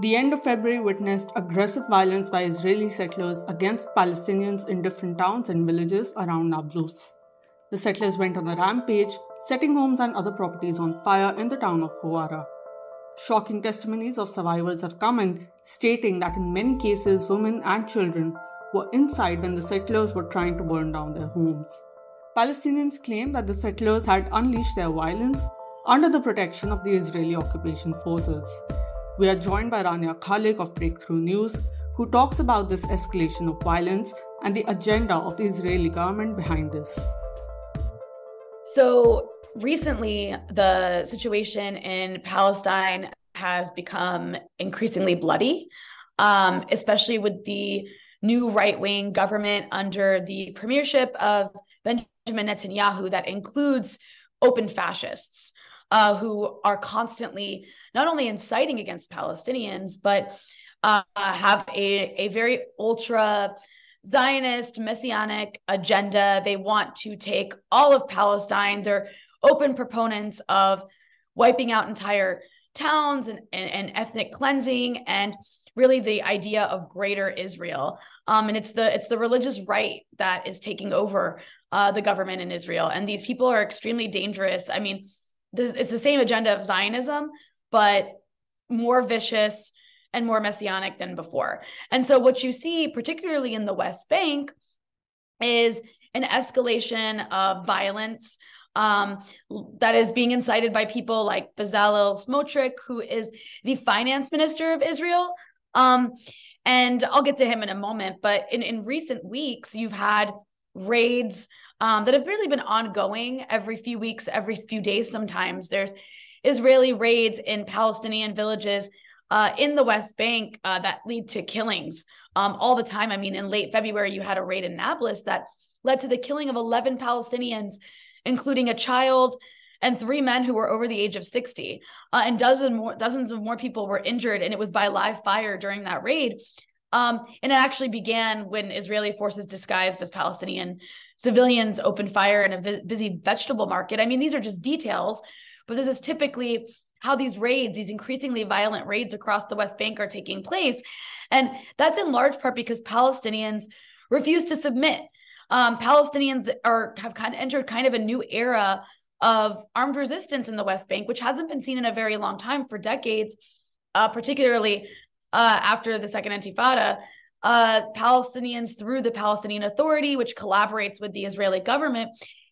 The end of February witnessed aggressive violence by Israeli settlers against Palestinians in different towns and villages around Nablus. The settlers went on a rampage, setting homes and other properties on fire in the town of Hawara. Shocking testimonies of survivors have come in, stating that in many cases, women and children were inside when the settlers were trying to burn down their homes. Palestinians claim that the settlers had unleashed their violence under the protection of the Israeli occupation forces. We are joined by Rania Khalek of Breakthrough News, who talks about this escalation of violence and the agenda of the Israeli government behind this. So, recently, the situation in Palestine has become increasingly bloody, um, especially with the new right wing government under the premiership of Benjamin Netanyahu that includes open fascists uh, who are constantly not only inciting against Palestinians, but uh, have a, a very ultra Zionist messianic agenda. They want to take all of Palestine. They're open proponents of wiping out entire towns and, and, and ethnic cleansing and really the idea of greater Israel. Um, and it's the it's the religious right that is taking over uh, the government in Israel. And these people are extremely dangerous. I mean, this, it's the same agenda of Zionism, but more vicious and more messianic than before. And so, what you see, particularly in the West Bank, is an escalation of violence um, that is being incited by people like Bezalel Smotrich, who is the finance minister of Israel. Um, and I'll get to him in a moment. But in, in recent weeks, you've had raids um, that have really been ongoing every few weeks, every few days. Sometimes there's Israeli raids in Palestinian villages uh, in the West Bank uh, that lead to killings um, all the time. I mean, in late February, you had a raid in Nablus that led to the killing of 11 Palestinians, including a child and three men who were over the age of 60. Uh, and dozen more, dozens of more people were injured, and it was by live fire during that raid. Um, and it actually began when Israeli forces disguised as Palestinian civilians opened fire in a busy vegetable market. I mean, these are just details, but this is typically how these raids, these increasingly violent raids across the West Bank are taking place. And that's in large part because Palestinians refuse to submit. Um, Palestinians are have kind of entered kind of a new era of armed resistance in the West Bank, which hasn't been seen in a very long time for decades, uh, particularly uh, after the Second Intifada uh, Palestinians through the Palestinian Authority, which collaborates with the Israeli government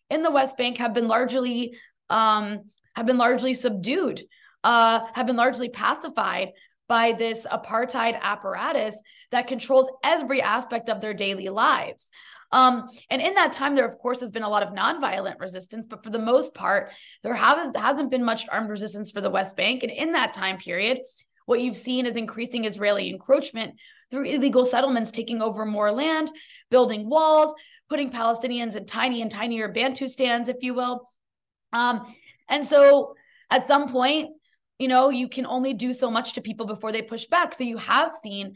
in the West Bank, have been largely um, have been largely subdued, uh, have been largely pacified by this apartheid apparatus that controls every aspect of their daily lives. Um, and in that time, there of course has been a lot of nonviolent resistance, but for the most part, there haven't hasn't been much armed resistance for the West Bank. And in that time period, what you've seen is increasing Israeli encroachment through illegal settlements taking over more land, building walls, putting Palestinians in tiny and tinier Bantustans, if you will. Um, and so at some point, you know, you can only do so much to people before they push back. So you have seen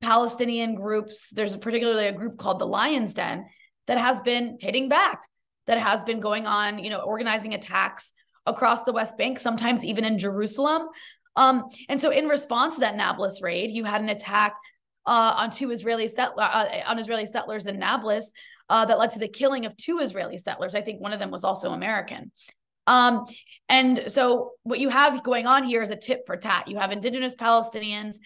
Palestinian groups, there's particularly a group called the Lion's Den that has been hitting back, that has been going on, you know, organizing attacks across the West Bank, sometimes even in Jerusalem. Um, and so in response to that Nablus raid, you had an attack uh, on two Israeli settler, uh, on Israeli settlers in Nablus uh, that led to the killing of two Israeli settlers. I think one of them was also American. Um, and so what you have going on here is a tit for tat. You have indigenous Palestinians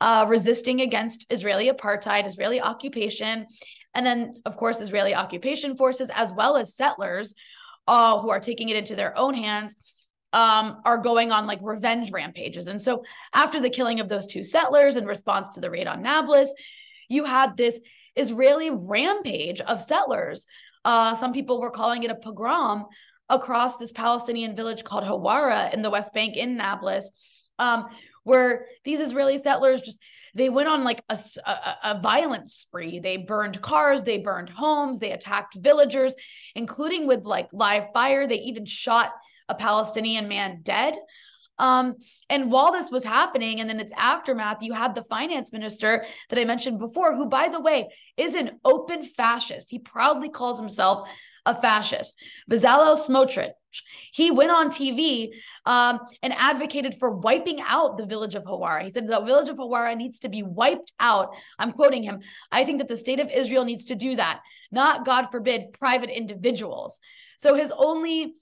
uh, resisting against Israeli apartheid, Israeli occupation, and then of course Israeli occupation forces as well as settlers uh, who are taking it into their own hands um, are going on like revenge rampages. And so after the killing of those two settlers in response to the raid on Nablus, you had this Israeli rampage of settlers. Uh, some people were calling it a pogrom across this Palestinian village called Hawara in the West Bank in Nablus, um, where these Israeli settlers just they went on like a, a, a violent spree. They burned cars, they burned homes, they attacked villagers, including with like live fire. They even shot a Palestinian man dead. Um, and while this was happening, and then its aftermath, you had the finance minister that I mentioned before, who, by the way, is an open fascist. He proudly calls himself a fascist. Bezalel Smotrich, he went on TV um, and advocated for wiping out the village of Hawara. He said the village of Hawara needs to be wiped out. I'm quoting him. I think that the state of Israel needs to do that, not, God forbid, private individuals. So his only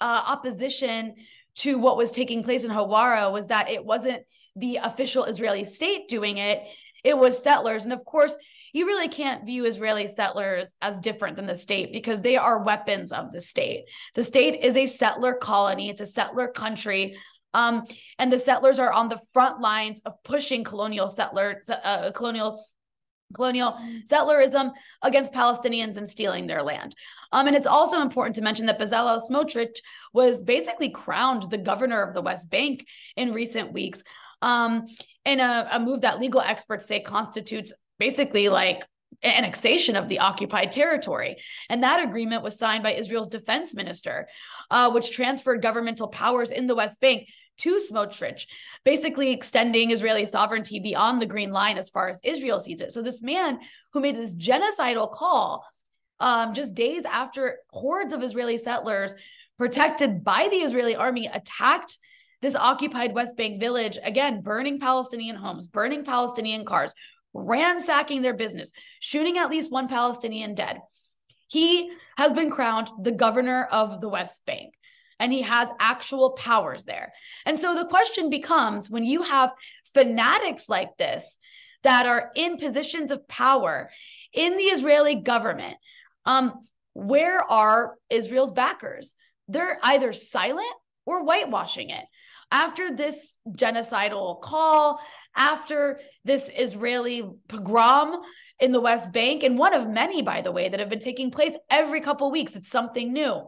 uh, opposition to what was taking place in Hawara was that it wasn't the official Israeli state doing it, it was settlers. And of course, you really can't view Israeli settlers as different than the state because they are weapons of the state. The state is a settler colony, it's a settler country. Um, and the settlers are on the front lines of pushing colonial settler, uh, colonial colonial settlerism against Palestinians and stealing their land. Um, and it's also important to mention that Bezalel Smotrich was basically crowned the governor of the West Bank in recent weeks um, in a, a move that legal experts say constitutes basically like annexation of the occupied territory. And that agreement was signed by Israel's defense minister, uh, which transferred governmental powers in the West Bank to Smotrich, basically extending Israeli sovereignty beyond the Green Line as far as Israel sees it. So this man who made this genocidal call um, just days after hordes of Israeli settlers protected by the Israeli army attacked this occupied West Bank village, again, burning Palestinian homes, burning Palestinian cars, ransacking their business, shooting at least one Palestinian dead. He has been crowned the governor of the West Bank and he has actual powers there. And so the question becomes when you have fanatics like this that are in positions of power in the Israeli government, um, where are Israel's backers? They're either silent or whitewashing it after this genocidal call, after this Israeli pogrom in the West Bank, and one of many, by the way, that have been taking place every couple weeks. It's something new.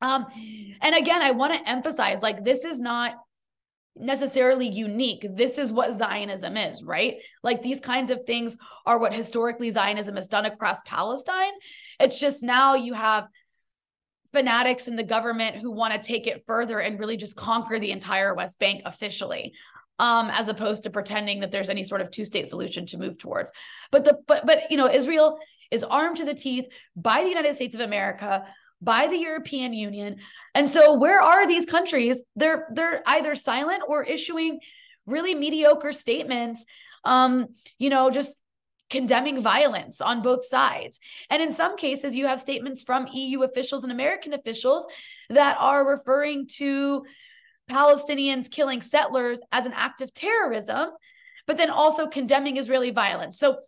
Um, and again, I want to emphasize like this is not necessarily unique. This is what Zionism is, right? Like these kinds of things are what historically Zionism has done across Palestine. It's just now you have fanatics in the government who want to take it further and really just conquer the entire West Bank officially. Um, as opposed to pretending that there's any sort of two-state solution to move towards. But the but but you know, Israel is armed to the teeth by the United States of America, by the European Union. And so where are these countries? They're they're either silent or issuing really mediocre statements um, you know, just condemning violence on both sides. And in some cases, you have statements from EU officials and American officials that are referring to Palestinians killing settlers as an act of terrorism, but then also condemning Israeli violence. So,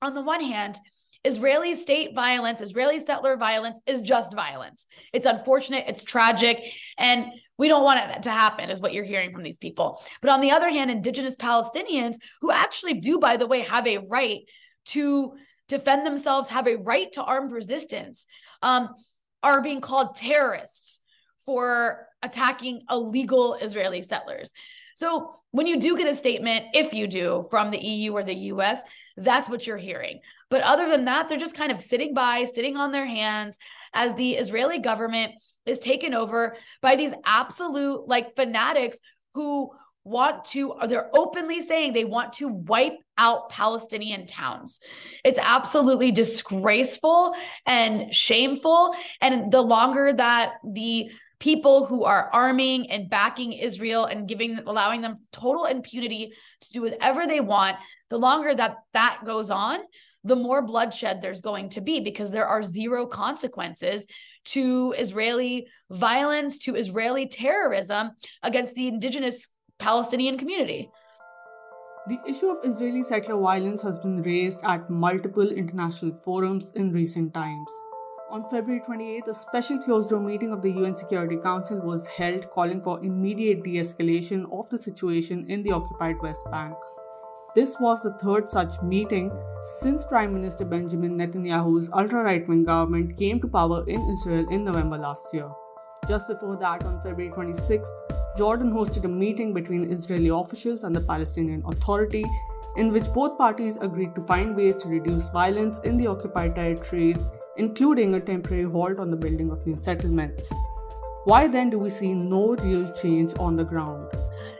on the one hand, Israeli state violence, Israeli settler violence is just violence. It's unfortunate, it's tragic, and we don't want it to happen, is what you're hearing from these people. But on the other hand, indigenous Palestinians, who actually do, by the way, have a right to defend themselves, have a right to armed resistance, um, are being called terrorists for attacking illegal Israeli settlers. So when you do get a statement, if you do, from the EU or the US, that's what you're hearing. But other than that, they're just kind of sitting by, sitting on their hands as the Israeli government is taken over by these absolute like fanatics who want to they're openly saying they want to wipe out Palestinian towns. It's absolutely disgraceful and shameful and the longer that the people who are arming and backing Israel and giving allowing them total impunity to do whatever they want, the longer that that goes on, the more bloodshed there's going to be because there are zero consequences to Israeli violence, to Israeli terrorism against the indigenous Palestinian community. The issue of Israeli settler violence has been raised at multiple international forums in recent times. On February 28, a special closed door meeting of the UN Security Council was held calling for immediate de escalation of the situation in the occupied West Bank. This was the third such meeting since Prime Minister Benjamin Netanyahu's ultra right wing government came to power in Israel in November last year. Just before that, on February 26th, Jordan hosted a meeting between Israeli officials and the Palestinian Authority in which both parties agreed to find ways to reduce violence in the occupied territories including a temporary halt on the building of new settlements. Why then do we see no real change on the ground?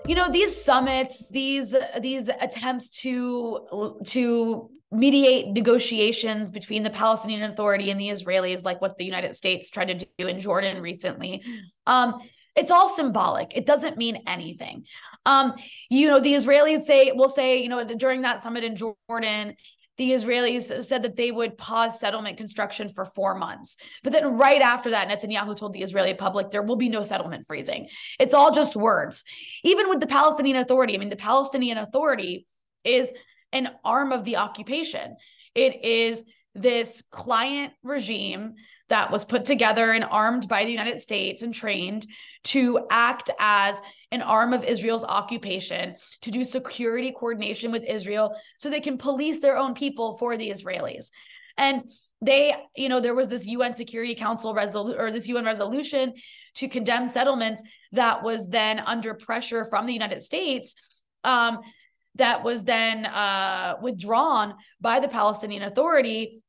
You know, these summits, these these attempts to to mediate negotiations between the Palestinian Authority and the Israelis, like what the United States tried to do in Jordan recently. Um, it's all symbolic. It doesn't mean anything. Um, you know, the Israelis say will say, you know, during that summit in Jordan, the Israelis said that they would pause settlement construction for four months. But then, right after that, Netanyahu told the Israeli public there will be no settlement freezing. It's all just words. Even with the Palestinian Authority, I mean, the Palestinian Authority is an arm of the occupation. It is this client regime that was put together and armed by the United States and trained to act as an arm of Israel's occupation to do security coordination with Israel so they can police their own people for the Israelis. And they, you know, there was this UN Security Council resolution or this UN resolution to condemn settlements that was then under pressure from the United States. Um, that was then uh, withdrawn by the Palestinian Authority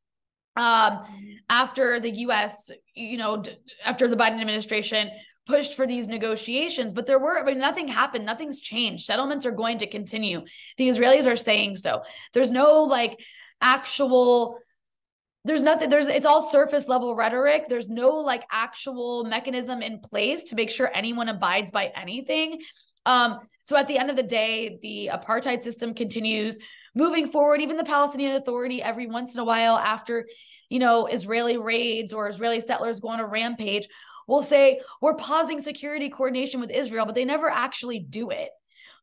um, after the U.S., you know, after the Biden administration pushed for these negotiations, but there were, I mean, nothing happened. Nothing's changed. Settlements are going to continue. The Israelis are saying so. There's no like actual, there's nothing, there's, it's all surface level rhetoric. There's no like actual mechanism in place to make sure anyone abides by anything. Um, so at the end of the day, the apartheid system continues moving forward. Even the Palestinian Authority, every once in a while, after you know Israeli raids or Israeli settlers go on a rampage, will say we're pausing security coordination with Israel, but they never actually do it.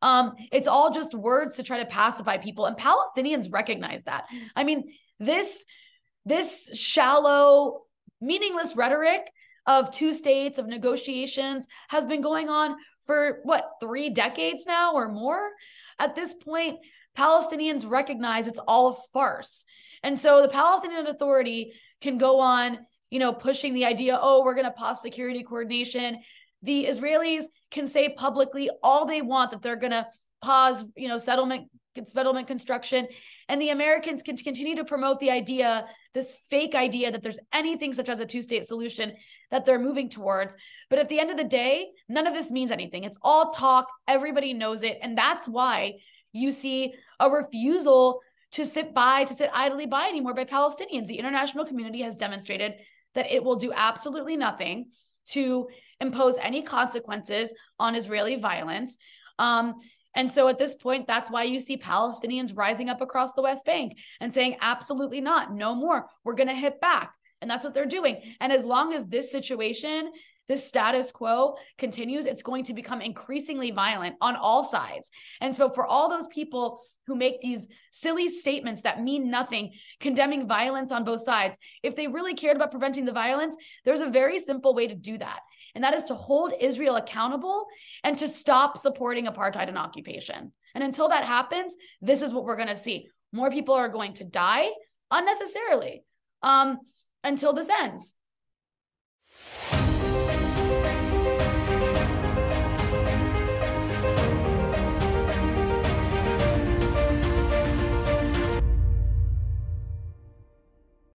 Um, it's all just words to try to pacify people, and Palestinians recognize that. I mean, this this shallow, meaningless rhetoric of two states of negotiations has been going on for what three decades now or more. At this point, Palestinians recognize it's all a farce. And so the Palestinian Authority can go on you know, pushing the idea, oh, we're going to pause security coordination. The Israelis can say publicly all they want that they're going to pause, you know, settlement settlement construction, and the Americans can continue to promote the idea, this fake idea that there's anything such as a two-state solution that they're moving towards. But at the end of the day, none of this means anything. It's all talk. Everybody knows it, and that's why you see a refusal to sit by, to sit idly by anymore by Palestinians. The international community has demonstrated that it will do absolutely nothing to impose any consequences on Israeli violence. Um, and so at this point, that's why you see Palestinians rising up across the West Bank and saying, absolutely not, no more. We're going to hit back. And that's what they're doing. And as long as this situation, this status quo continues, it's going to become increasingly violent on all sides. And so for all those people who make these silly statements that mean nothing, condemning violence on both sides. If they really cared about preventing the violence, there's a very simple way to do that. And that is to hold Israel accountable and to stop supporting apartheid and occupation. And until that happens, this is what we're going to see. More people are going to die unnecessarily um, until this ends.